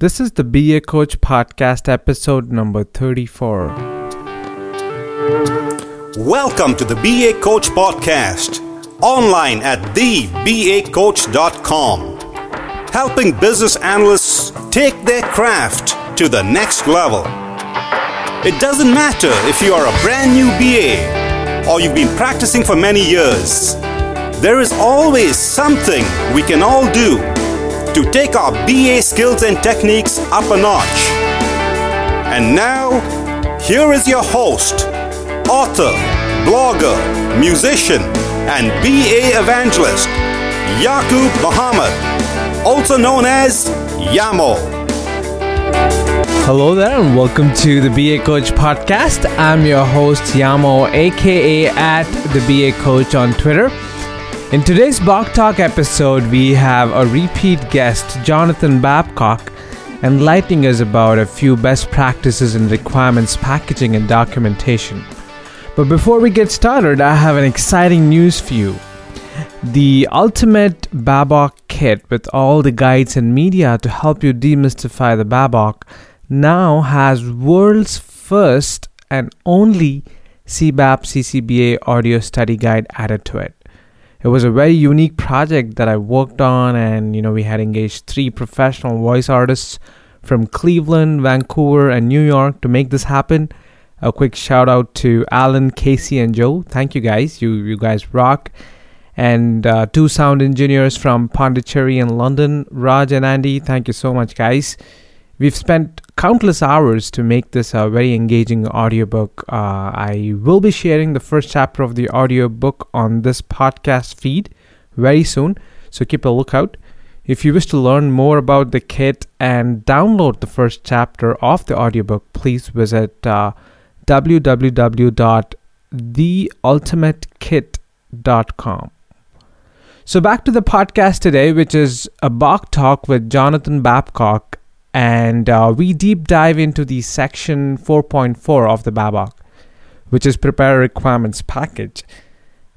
This is the BA Coach Podcast, episode number 34. Welcome to the BA Coach Podcast, online at thebacoach.com, helping business analysts take their craft to the next level. It doesn't matter if you are a brand new BA or you've been practicing for many years, there is always something we can all do to take our BA skills and techniques up a notch. And now, here is your host, author, blogger, musician, and BA evangelist, Yaqub Muhammad, also known as Yamo. Hello there, and welcome to the BA Coach Podcast. I'm your host, Yamo, aka at the BA Coach on Twitter. In today's BOK Talk episode, we have a repeat guest, Jonathan Babcock, enlightening us about a few best practices in requirements packaging and documentation. But before we get started, I have an exciting news for you. The ultimate Babok kit with all the guides and media to help you demystify the Babok now has world's first and only CBAP CCBA audio study guide added to it it was a very unique project that I worked on, and you know, we had engaged three professional voice artists from Cleveland, Vancouver, and New York to make this happen. A quick shout out to Alan, Casey, and Joe. Thank you guys. You you guys rock. And uh, two sound engineers from Pondicherry and London, Raj and Andy. Thank you so much, guys. We've spent countless hours to make this a very engaging audiobook. Uh, I will be sharing the first chapter of the audiobook on this podcast feed very soon, so keep a lookout. If you wish to learn more about the kit and download the first chapter of the audiobook, please visit uh, www.theultimatekit.com. So, back to the podcast today, which is a BOK talk with Jonathan Babcock and uh, we deep dive into the section 4.4 of the Babok, which is prepare requirements package.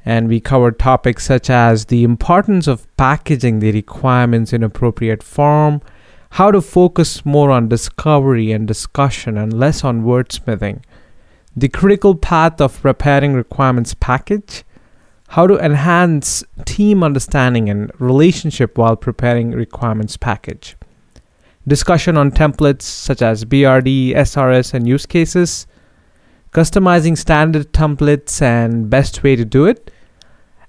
And we cover topics such as the importance of packaging the requirements in appropriate form, how to focus more on discovery and discussion and less on wordsmithing, the critical path of preparing requirements package, how to enhance team understanding and relationship while preparing requirements package discussion on templates such as BRD, SRS, and use cases, customizing standard templates and best way to do it,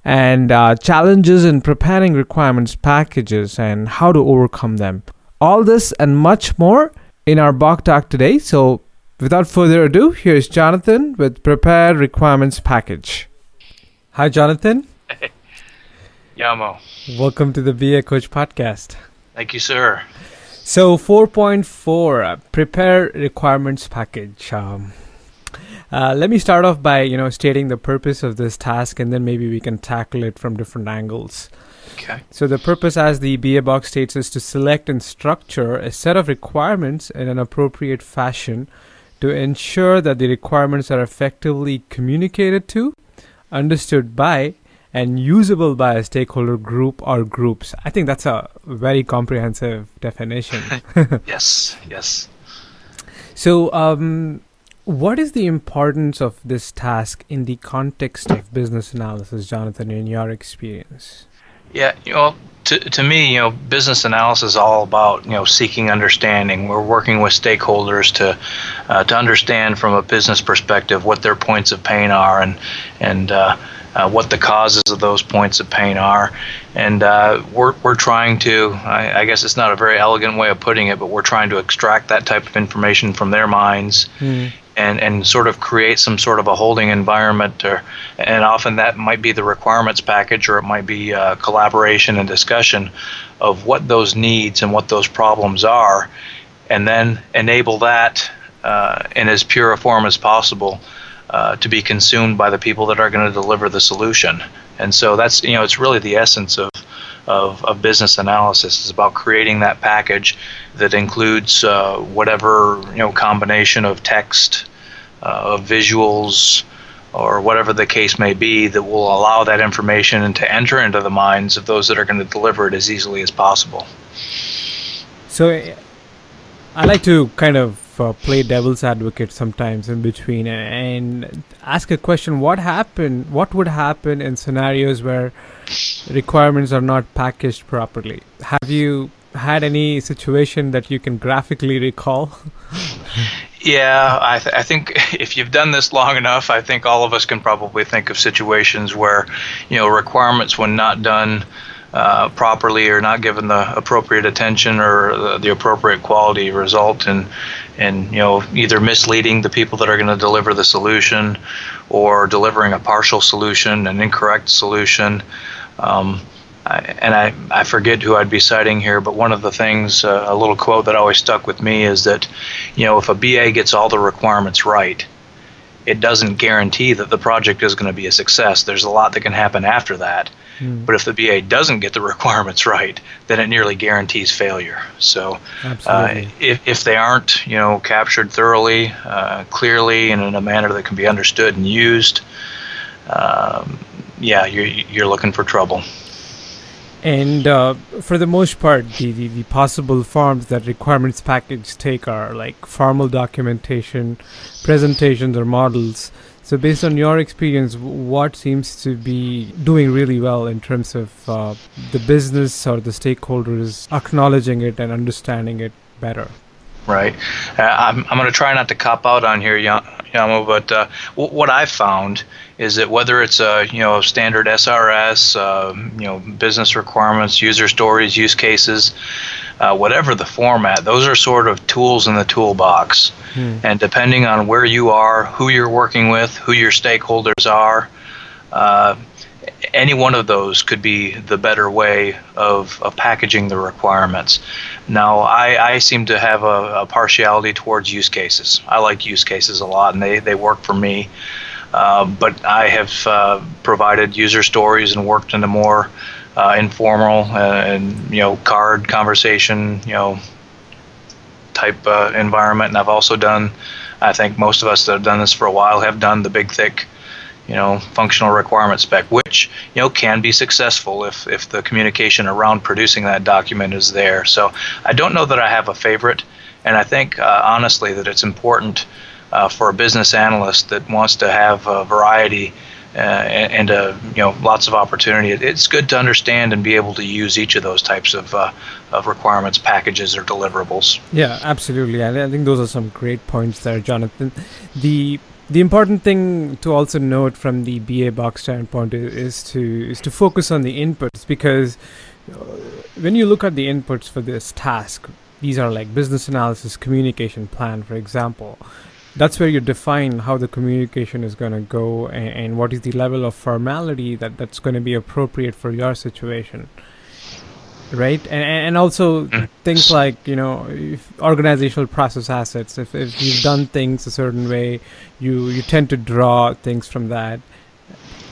and uh, challenges in preparing requirements packages and how to overcome them. All this and much more in our BOK Talk today. So, without further ado, here's Jonathan with Prepare Requirements Package. Hi, Jonathan. Hey. Yamo. Welcome to the BA Coach Podcast. Thank you, sir. So 4.4 uh, prepare requirements package. Um, uh, let me start off by you know stating the purpose of this task, and then maybe we can tackle it from different angles. Okay. So the purpose, as the BABOK states, is to select and structure a set of requirements in an appropriate fashion to ensure that the requirements are effectively communicated to, understood by, and usable by a stakeholder group or groups. I think that's a very comprehensive definition. yes, yes. So, um, what is the importance of this task in the context of business analysis, Jonathan, in your experience? Yeah, you know, to, to me, you know, business analysis is all about you know seeking understanding. We're working with stakeholders to uh, to understand from a business perspective what their points of pain are, and and uh, uh, what the causes of those points of pain are. And uh, we're, we're trying to, I, I, guess it's not a very elegant way of putting it, but we're trying to extract that type of information from their minds. Mm. And, and sort of create some sort of a holding environment, or, and often that might be the requirements package, or it might be uh, collaboration and discussion of what those needs and what those problems are, and then enable that uh, in as pure a form as possible uh, to be consumed by the people that are going to deliver the solution. And so that's you know it's really the essence of of, of business analysis. It's about creating that package that includes uh, whatever you know combination of text, uh, of visuals, or whatever the case may be that will allow that information to enter into the minds of those that are going to deliver it as easily as possible. So I like to kind of uh, play devil's advocate sometimes in between and ask a question what happened what would happen in scenarios where requirements are not packaged properly? Have you had any situation that you can graphically recall? Yeah I, th- I think if you've done this long enough i think all of us can probably think of situations where you know requirements when not done uh, properly or not given the appropriate attention or the, the, appropriate quality result in, in you know either misleading the people that are going to deliver the solution or delivering a partial solution, an incorrect solution. Um, I, and I, I forget who I'd be citing here, but one of the things, uh, a little quote that always stuck with me is that, you know, if a BA gets all the requirements right, it doesn't guarantee that the project is going to be a success. There's a lot that can happen after that. Mm. But if the BA doesn't get the requirements right, then it nearly guarantees failure. So, uh, if, if they aren't, you know, captured thoroughly, uh, clearly, and in a manner that can be understood and used, um, yeah, you're, you're looking for trouble. And uh, for the most part, the, the, the, possible forms that requirements package take are like formal documentation, presentations, or models. So, based on your experience, what seems to be doing really well in terms of uh, the business or the stakeholders acknowledging it and understanding it better? Right. Uh, I'm, I'm going to try not to cop out on here, Yamo, but uh, w- what I've found is that whether it's a you know standard SRS, uh, you know business requirements, user stories, use cases, uh, whatever the format, those are sort of tools in the toolbox. Hmm. And depending on where you are, who you're working with, who your stakeholders are, uh, any one of those could be the better way of, of packaging the requirements. Now, I, I seem to have a, a, partiality towards use cases. I like use cases a lot, and they, they work for me. Uh, but I have uh, provided user stories and worked in a more uh, informal uh, and you know card conversation you know type uh, environment. And I've also done, I think most of us that have done this for a while have done the big thick you know functional requirement spec which you know can be successful if if the communication around producing that document is there so i don't know that i have a favorite and i think uh, honestly that it's important uh, for a business analyst that wants to have a variety uh, and, uh, you know lots of opportunity. It's good to understand and be able to use each of those types of, uh, of requirements, packages, or deliverables. Yeah, absolutely. I, I think those are some great points there, Jonathan. The the important thing to also note from the BABOK standpoint is, to is to focus on the inputs because uh, when you look at the inputs for this task, these are like business analysis, communication plan, for example. That's where you define how the communication is going to go and, and, what is the level of formality that that's going to be appropriate for your situation right? And, and also mm. things like you know organizational process assets if, if you've done things a certain way you you tend to draw things from that.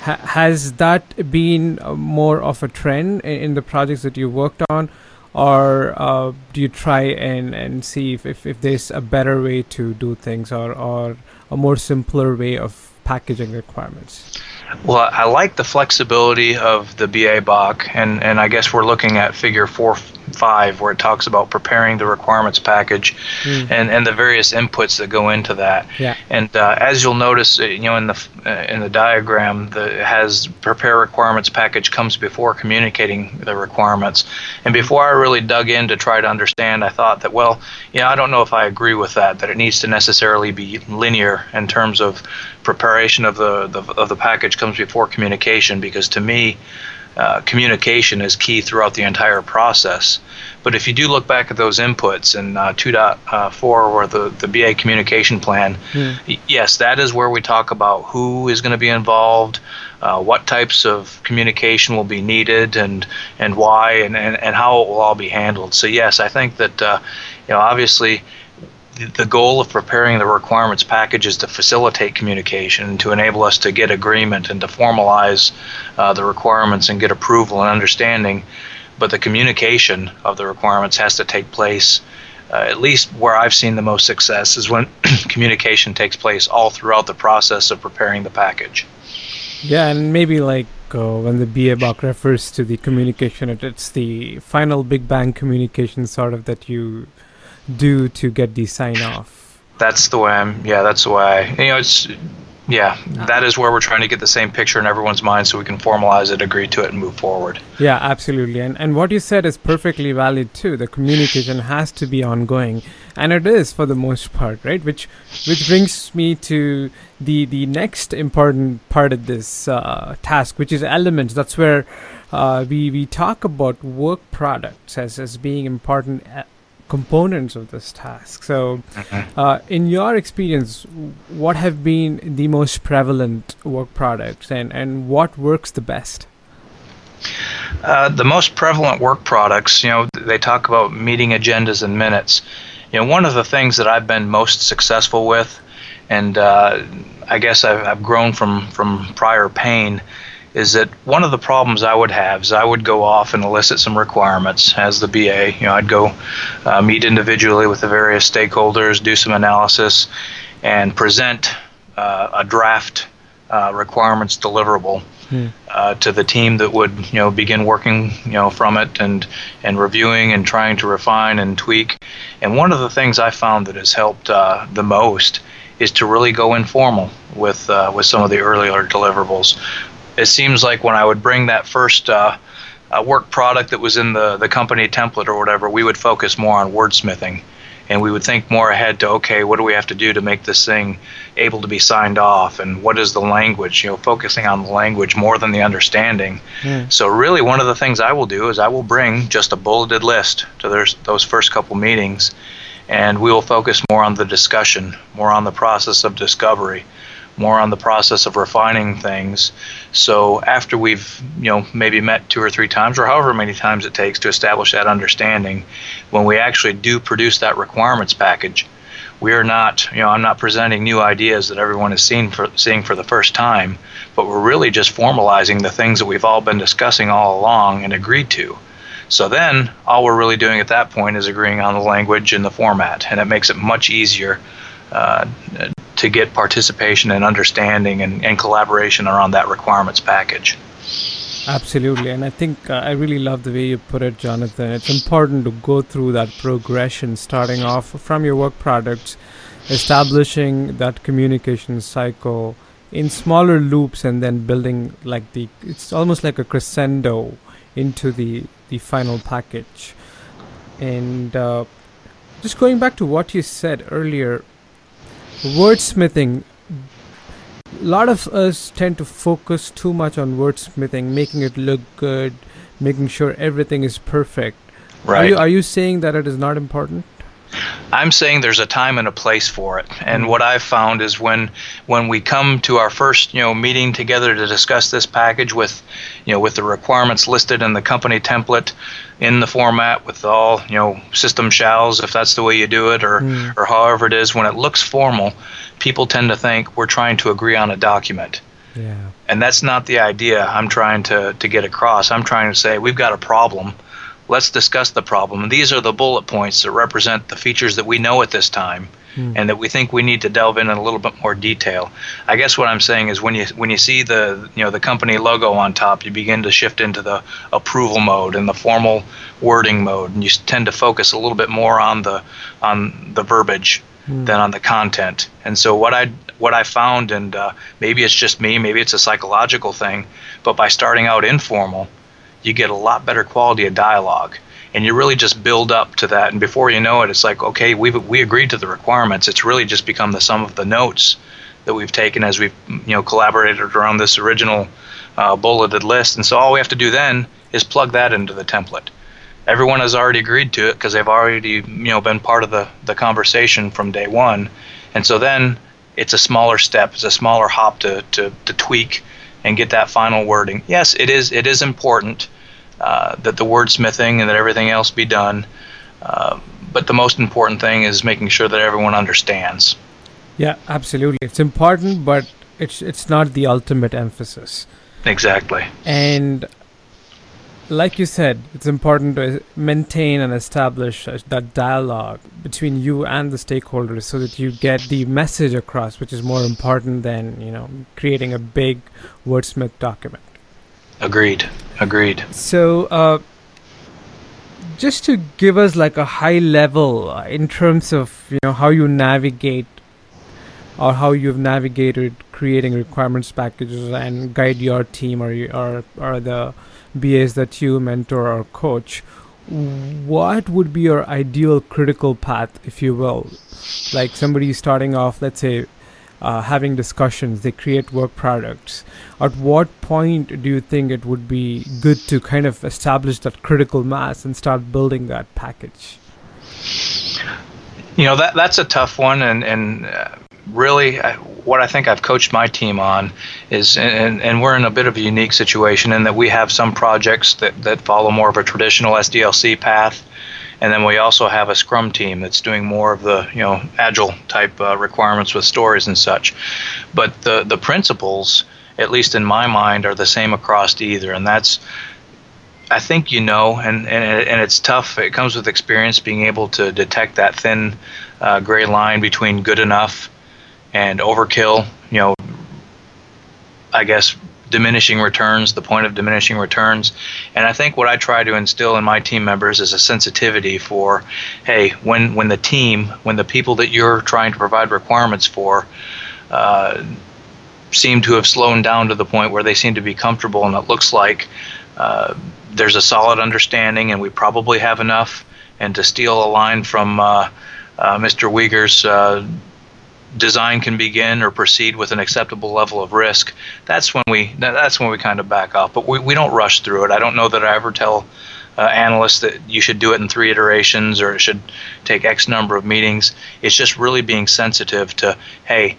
Ha- has that been more of a trend in, in the projects that you've worked on? Or uh, do you try and, and see if, if, if there's a better way to do things or, or a more simpler way of packaging requirements? Well, I like the flexibility of the BA BOK, and, and I guess we're looking at figure four, five, where it talks about preparing the requirements package mm. and, and the various inputs that go into that. Yeah. And uh, as you'll notice, uh, you know, in the uh, in the diagram, the has prepare requirements package comes before communicating the requirements. And before I really dug in to try to understand, I thought that well, yeah, I don't know if I agree with that. That it needs to necessarily be linear in terms of preparation of the, the of the package comes before communication because to me uh, communication is key throughout the entire process. But if you do look back at those inputs in uh, 2.4 or the, the BA communication plan, mm. yes, that is where we talk about who is going to be involved, uh, what types of communication will be needed, and, and why, and, and, and how it will all be handled. So, yes, I think that, uh, you know, obviously the goal of preparing the requirements package is to facilitate communication, to enable us to get agreement and to formalize uh, the requirements and get approval and understanding. But the communication of the requirements has to take place. Uh, at least where I've seen the most success is when communication takes place all throughout the process of preparing the package. Yeah, and maybe like uh, when the BA BOK refers to the communication, it's the final Big Bang communication sort of that you do to get the sign off? That's the way I'm. Yeah, that's the way. I, you know, it's yeah, that is where we're trying to get the same picture in everyone's mind so we can formalize it, agree to it, and move forward. Yeah, absolutely. And, and what you said is perfectly valid too. The communication has to be ongoing. And it is for the most part, right? Which which brings me to the, the next important part of this uh, task, which is elements. That's where uh, we, we talk about work products as, as being important components of this task. So, mm-hmm. uh, in your experience, what have been the most prevalent work products, and and what works the best? Uh, the most prevalent work products, you know, they talk about meeting agendas and minutes. You know, one of the things that I've been most successful with, and uh, I guess I've, I've grown from from prior pain, is that one of the problems I would have is I would go off and elicit some requirements as the BA. You know, I'd go uh, meet individually with the various stakeholders, do some analysis, and present uh, a draft uh, requirements deliverable hmm. uh, to the team that would you know begin working you know from it and and reviewing and trying to refine and tweak. And one of the things I found that has helped uh, the most is to really go informal with uh, with some of the earlier deliverables it seems like when I would bring that first uh, uh, work product that was in the, the company template or whatever, we would focus more on wordsmithing. And we would think more ahead to, okay, what do we have to do to make this thing able to be signed off? And what is the language? You know, focusing on the language more than the understanding. Mm. So, really, one of the things I will do is I will bring just a bulleted list to those, those first couple meetings. And we will focus more on the discussion, more on the process of discovery more on the process of refining things. So after we've, you know, maybe met two or three times or however many times it takes to establish that understanding, when we actually do produce that requirements package, we are not, you know, I'm not presenting new ideas that everyone is seeing for seeing for the first time, but we're really just formalizing the things that we've all been discussing all along and agreed to. So then all we're really doing at that point is agreeing on the language and the format, and it makes it much easier uh, to get participation and understanding and, and collaboration around that requirements package. Absolutely, and I think uh, I really love the way you put it, Jonathan. It's important to go through that progression, starting off from your work products, establishing that communication cycle in smaller loops, and then building like the it's almost like a crescendo into the the final package. And uh, just going back to what you said earlier, wordsmithing. A lot of us tend to focus too much on wordsmithing making it look good making sure everything is perfect. Right are you, are you saying that it is not important I'm saying there's a time and a place for it. And what I've found is when when we come to our first, you know, meeting together to discuss this package with, you know, with the requirements listed in the company template in the format with all, you know, system shells if that's the way you do it or mm. or however it is when it looks formal, people tend to think we're trying to agree on a document. Yeah. And that's not the idea I'm trying to to get across. I'm trying to say we've got a problem let's discuss the problem. And these are the bullet points that represent the features that we know at this time mm. and that we think we need to delve in in a little bit more detail. I guess what I'm saying is when you when you see the you know the company logo on top, you begin to shift into the approval mode and the formal wording mode and you tend to focus a little bit more on the on the verbiage mm. than on the content. And so what I what I found and uh, maybe it's just me, maybe it's a psychological thing, but by starting out informal, you get a lot better quality of dialogue and you really just build up to that. And before you know it it's like okay we we agreed to the requirements. It's really just become the sum of the notes that we've taken as we've you know collaborated around this original uh, bulleted list. And so all we have to do then is plug that into the template. Everyone has already agreed to it because they've already you know been part of the the conversation from day one. And so then it's a smaller step. It's a smaller hop to to, to tweak and get that final wording. Yes, it is it is important uh, that the wordsmithing and that everything else be done, uh, but the most important thing is making sure that everyone understands. Yeah, absolutely. It's important, but it's it's not the ultimate emphasis. Exactly. And like you said, it's important to maintain and establish that dialogue between you and the stakeholders so that you get the message across, which is more important than, you know, creating a big wordsmith document. Agreed. Agreed. So, uh, just to give us like a high level uh, in terms of you know how you navigate or how you've navigated creating requirements packages and guide your team or or, or the BAs that you mentor or coach, what would be your ideal critical path, if you will? Like somebody starting off, let's say, uh, having discussions, they create work products. At what point do you think it would be good to kind of establish that critical mass and start building that package? You know that that's a tough one, and and uh, really uh, what I think I've coached my team on is, and, and we're in a bit of a unique situation in that we have some projects that, that follow more of a traditional SDLC path. And then we also have a Scrum team that's doing more of the, you know, agile type uh, requirements with stories and such. But the, the principles, at least in my mind, are the same across either. And that's, I think you know, and, and, and it's tough. It comes with experience being able to detect that thin uh, gray line between good enough and overkill, you know, I guess diminishing returns, the point of diminishing returns. And I think what I try to instill in my team members is a sensitivity for, hey, when when the team, when the people that you're trying to provide requirements for, uh, seem to have slowed down to the point where they seem to be comfortable, and it looks like uh, there's a solid understanding, and we probably have enough. And to steal a line from uh, uh Mr. Wiegers' uh, design can begin or proceed with an acceptable level of risk, that's when we that's when we kind of back off. But we, we don't rush through it. I don't know that I ever tell uh, analysts that you should do it in three iterations or it should take X number of meetings. It's just really being sensitive to, hey,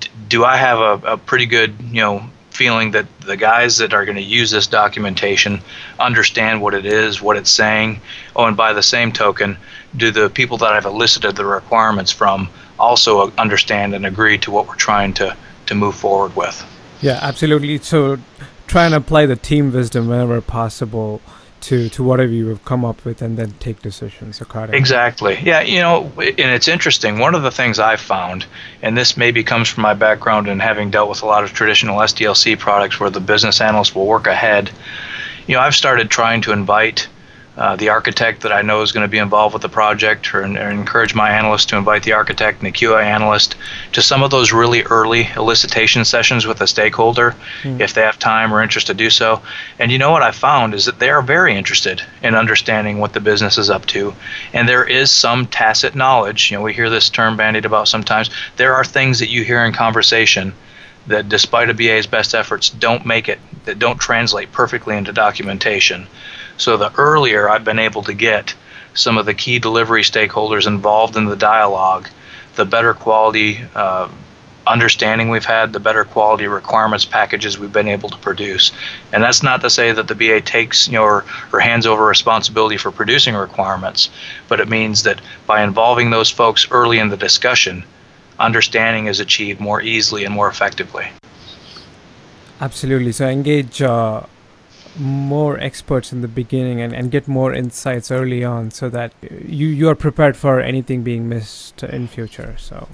d- do I have a, a pretty good you know feeling that the guys that are going to use this documentation understand what it is, what it's saying. Oh, and by the same token, do the people that I've elicited the requirements from also understand and agree to what we're trying to to move forward with. Yeah, absolutely. So try and apply the team wisdom whenever possible to to whatever you have come up with and then take decisions accordingly. Exactly. Yeah, you know, and it's interesting. One of the things I've found, and this maybe comes from my background in having dealt with a lot of traditional SDLC products where the business analyst will work ahead. You know, I've started trying to invite uh, the architect that I know is going to be involved with the project, or, or, encourage my analyst to invite the architect and the QA analyst to some of those really early elicitation sessions with a stakeholder, mm. if they have time or interest to do so. And you know what I found is that they are very interested in understanding what the business is up to, and there is some tacit knowledge. You know, we hear this term bandied about sometimes. There are things that you hear in conversation that, despite a BA's best efforts, don't make it, that don't translate perfectly into documentation. So the earlier I've been able to get some of the key delivery stakeholders involved in the dialogue, the better quality uh, understanding we've had, the better quality requirements packages we've been able to produce. And that's not to say that the BA takes you know or, or hands over responsibility for producing requirements, but it means that by involving those folks early in the discussion, understanding is achieved more easily and more effectively. Absolutely. So engage uh, more experts in the beginning and, and get more insights early on so that you, you are prepared for anything being missed in future so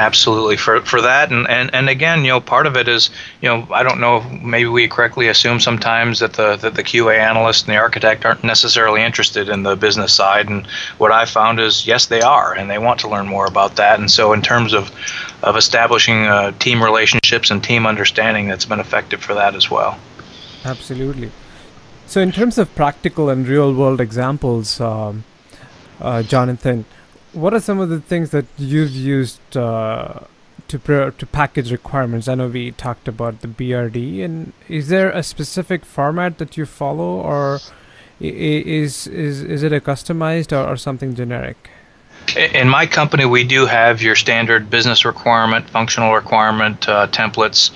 absolutely for for that and, and and again you know part of it is you know i don't know maybe we correctly assume sometimes that the that the qa analyst and the architect aren't necessarily interested in the business side and what i found is yes they are and they want to learn more about that and so in terms of of establishing uh, team relationships and team understanding that's been effective for that as well Absolutely. So, in terms of practical and real world examples, um, uh, Jonathan, what are some of the things that you've used uh, to to package requirements? I know we talked about the BRD, and is there a specific format that you follow, or is is is it a customized or, or something generic? In my company, we do have your standard business requirement, functional requirement uh, templates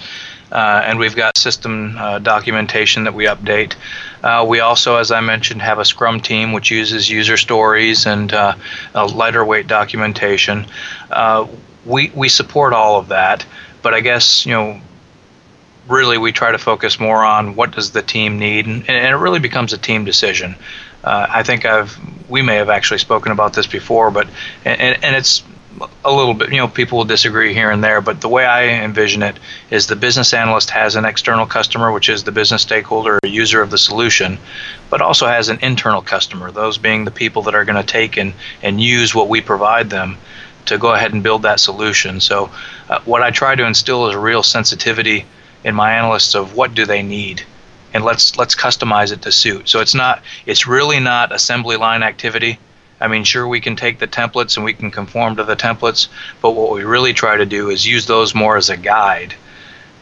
and we've got system uh, documentation that we update. Uh, we also, as I mentioned, have a Scrum team which uses user stories and uh, lighter weight documentation. Uh, we we support all of that, but I guess you know really we try to focus more on what does the team need and, and it really becomes a team decision uh, i think i've we may have actually spoken about this before but and, and it's a little bit, you know, people will disagree here and there, but the way I envision it is the business analyst has an external customer, which is the business stakeholder or user of the solution, but also has an internal customer, those being the people that are going to take and, and use what we provide them to go ahead and build that solution. So, uh, what I try to instill is a real sensitivity in my analysts of what do they need and let's let's customize it to suit. So it's not it's really not assembly line activity. I mean, sure we can take the templates and we can conform to the templates, but what we really try to do is use those more as a guide,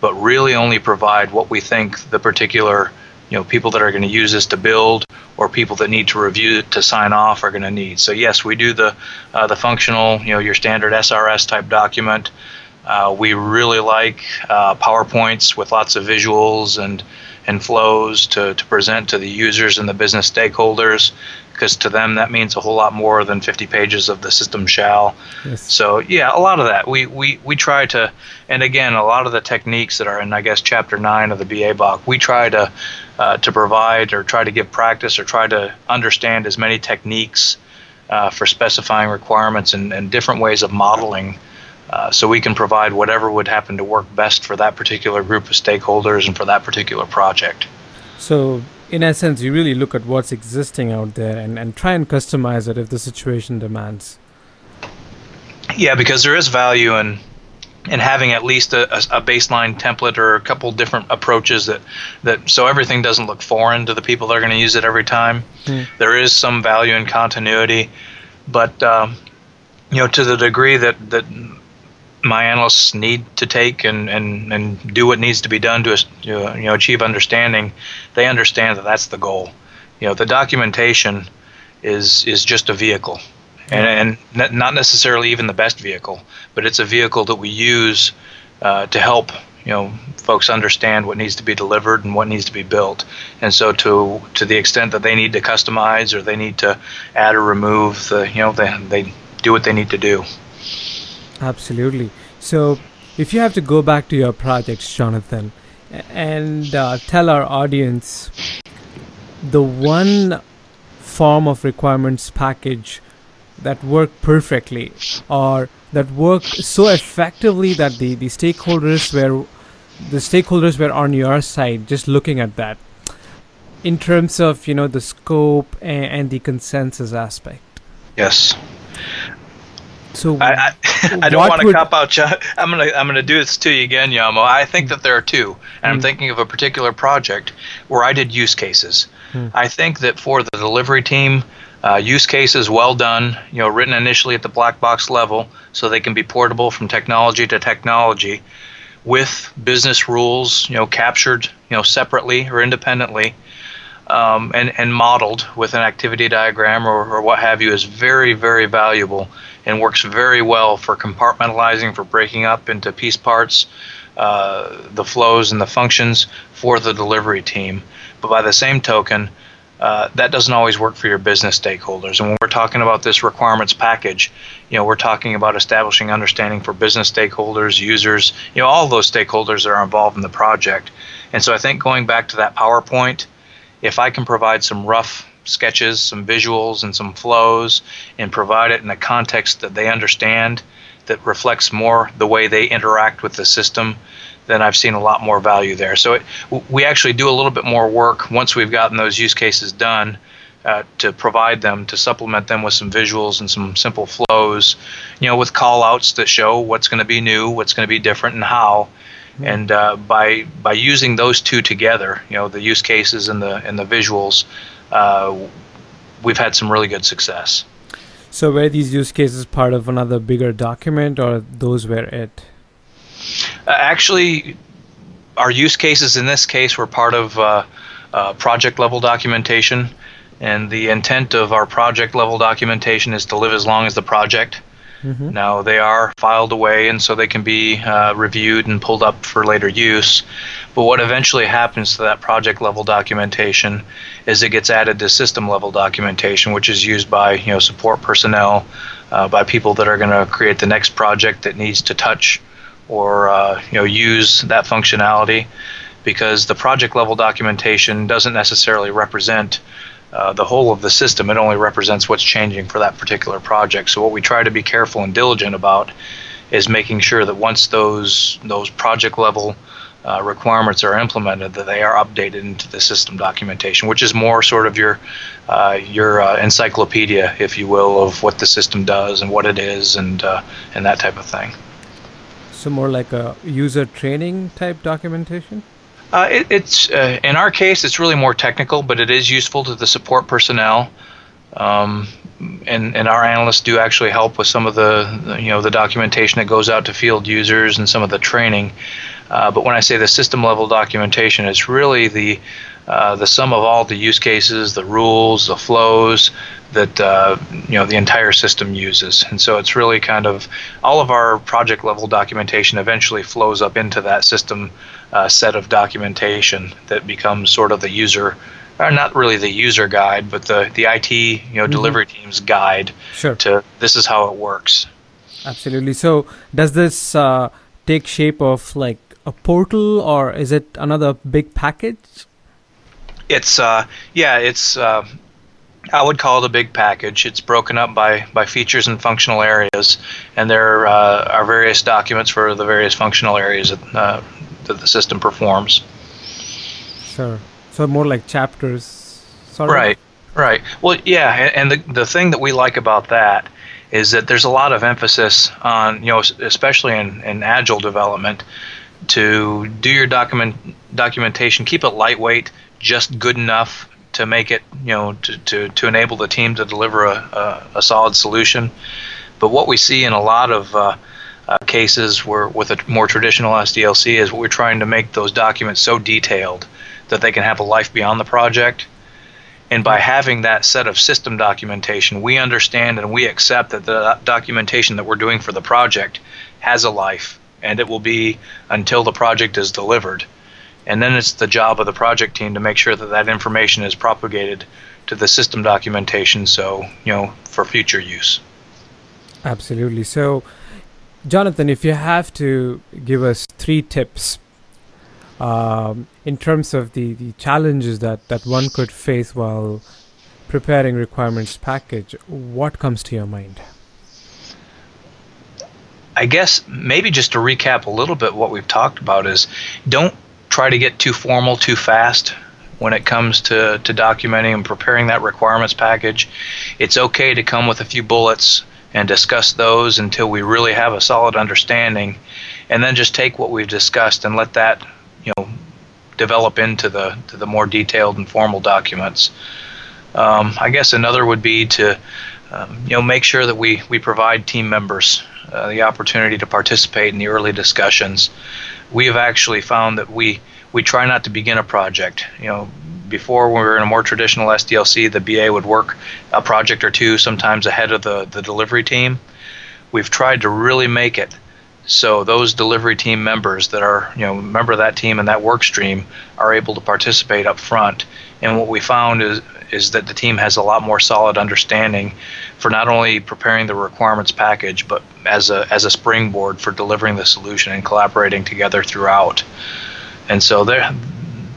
but really only provide what we think the particular you know people that are going to use this to build or people that need to review to sign off are going to need. So yes, we do the uh, the functional you know your standard SRS type document. Uh, we really like uh, PowerPoints with lots of visuals and and flows to, to present to the users and the business stakeholders because to them that means a whole lot more than 50 pages of the system shall yes. so yeah a lot of that we, we we try to and again a lot of the techniques that are in i guess chapter 9 of the BABOK we try to uh, to provide or try to give practice or try to understand as many techniques uh, for specifying requirements and, and different ways of modeling uh, so we can provide whatever would happen to work best for that particular group of stakeholders and for that particular project. So, in essence, you really look at what's existing out there and, and try and customize it if the situation demands. Yeah, because there is value in in having at least a, a, baseline template or a couple different approaches that, that so everything doesn't look foreign to the people that are going to use it every time. Mm. There is some value in continuity, but um, you know to the degree that that my analysts need to take and, and, and do what needs to be done to you know achieve understanding, they understand that that's the goal. You know, the documentation is is just a vehicle, and, and not necessarily even the best vehicle, but it's a vehicle that we use uh, to help you know folks understand what needs to be delivered and what needs to be built. And so to to the extent that they need to customize or they need to add or remove the you know they they do what they need to do. Absolutely. So, if you have to go back to your projects, Jonathan, and uh, tell our audience the one form of requirements package that worked perfectly or that worked so effectively that the, the stakeholders were the stakeholders were on your side just looking at that in terms of you know the scope and, and the consensus aspect yes so I, I, I don't want to cop out. I'm gonna I'm gonna do this to you again, Yamo. I think that there are two, and mm. I'm hmm. thinking of a particular project where I did use cases. Mm. I think that for the delivery team, uh, use cases well done, you know, written initially at the black box level, so they can be portable from technology to technology, with business rules, you know, captured, you know, separately or independently. Um, and, and modeled with an activity diagram or, or what have you is very, very valuable and works very well for compartmentalizing, for breaking up into piece parts, uh, the flows and the functions for the delivery team. But by the same token, uh, that doesn't always work for your business stakeholders. And when we're talking about this requirements package, you know, we're talking about establishing understanding for business stakeholders, users, you know, all those stakeholders that are involved in the project. And so I think going back to that PowerPoint, if I can provide some rough sketches, some visuals, and some flows, and provide it in a context that they understand that reflects more the way they interact with the system, then I've seen a lot more value there. So it, we actually do a little bit more work once we've gotten those use cases done. Uh, to provide them to supplement them with some visuals and some simple flows, you know, with call outs that show what's going to be new, what's going to be different, and how. Mm-hmm. And uh, by by using those two together, you know, the use cases and the and the visuals, uh, we've had some really good success. So, were these use cases part of another bigger document, or those were it? Uh, actually, our use cases in this case were part of uh, uh, project level documentation, and the intent of our project level documentation is to live as long as the project. Mm-hmm. Now they are filed away, and so they can be uh, reviewed and pulled up for later use. But what eventually happens to that project level documentation is it gets added to system level documentation, which is used by you know support personnel, uh, by people that are going to create the next project that needs to touch or uh, you know use that functionality, because the project level documentation doesn't necessarily represent uh, the whole of the system. It only represents what's changing for that particular project. So what we try to be careful and diligent about is making sure that once those those project level uh, requirements are implemented, that they are updated into the system documentation, which is more sort of your uh, your uh, encyclopedia, if you will, of what the system does and what it is, and uh, and that type of thing. So more like a user training type documentation. Uh, it, it's uh, in our case, it's really more technical, but it is useful to the support personnel. Um, and, and our analysts do actually help with some of the you know the documentation that goes out to field users and some of the training. Uh, but when I say the system level documentation, it's really the uh, the sum of all the use cases, the rules, the flows that uh, you know the entire system uses. And so it's really kind of all of our project level documentation eventually flows up into that system uh, set of documentation that becomes sort of the user. Or not really the user guide, but the, the IT you know mm-hmm. delivery team's guide sure. to this is how it works. Absolutely. So does this uh, take shape of like a portal or is it another big package? It's uh, yeah, it's uh, I would call it a big package. It's broken up by by features and functional areas, and there uh, are various documents for the various functional areas that, uh, that the system performs. Sure. So more like chapters. Right. Right. Well, yeah, and the the thing that we like about that is that there's a lot of emphasis on you know especially in, in agile development to do your document documentation keep it lightweight just good enough to make it you know to, to, to enable the team to deliver a, a, a solid solution. But what we see in a lot of uh, uh, cases where with a more traditional SDLC is we're trying to make those documents so detailed that they can have a life beyond the project. And by having that set of system documentation, we understand and we accept that the documentation that we're doing for the project has a life and it will be until the project is delivered. And then it's the job of the project team to make sure that that information is propagated to the system documentation so, you know, for future use. Absolutely. So, Jonathan, if you have to give us three tips um, in terms of the, the challenges that, that one could face while preparing requirements package, what comes to your mind? I guess maybe just to recap a little bit what we've talked about is don't try to get too formal too fast when it comes to, to documenting and preparing that requirements package. It's okay to come with a few bullets and discuss those until we really have a solid understanding and then just take what we've discussed and let that you know develop into the to the more detailed and formal documents. Um, I guess another would be to um, you know make sure that we we provide team members uh, the opportunity to participate in the early discussions. We have actually found that we we try not to begin a project. You know, before we were in a more traditional SDLC, the BA would work a project or two, sometimes ahead of the the delivery team. We've tried to really make it so those delivery team members that are, you know, member of that team and that work stream are able to participate up front. And what we found is is that the team has a lot more solid understanding for not only preparing the requirements package, but as a as a springboard for delivering the solution and collaborating together throughout. And so there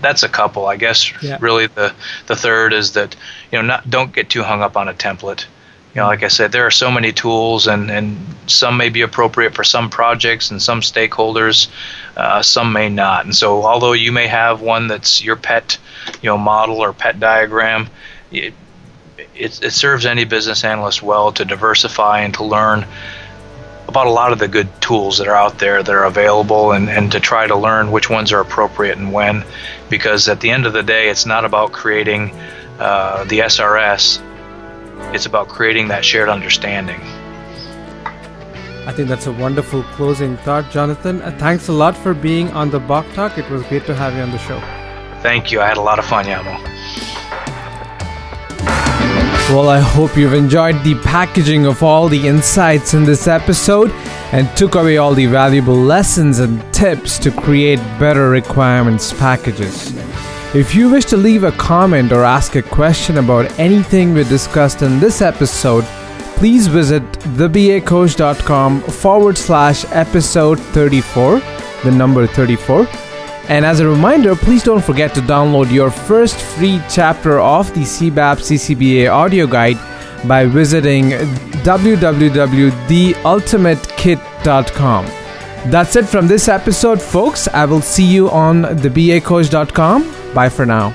that's a couple. I guess yeah. really the the third is that you know not don't get too hung up on a template you know, like I said, there are so many tools, and, and some may be appropriate for some projects and some stakeholders, uh, some may not. And so, although you may have one that's your pet, you know, model or pet diagram, it, it, it serves any business analyst well to diversify and to learn about a lot of the good tools that are out there that are available and, and to try to learn which ones are appropriate and when. Because at the end of the day, it's not about creating uh, the SRS it's about creating that shared understanding. I think that's a wonderful closing thought, Jonathan. Uh, thanks a lot for being on the BOK Talk. It was great to have you on the show. Thank you. I had a lot of fun, Yamo. Well, I hope you've enjoyed the packaging of all the insights in this episode and took away all the valuable lessons and tips to create better requirements packages. If you wish to leave a comment or ask a question about anything we discussed in this episode, please visit thebacoach.com forward slash episode 34, the number 34. And as a reminder, please don't forget to download your first free chapter of the CBAP CCBA audio guide by visiting www.theultimatekit.com. That's it from this episode, folks. I will see you on thebacoach.com. Bye for now.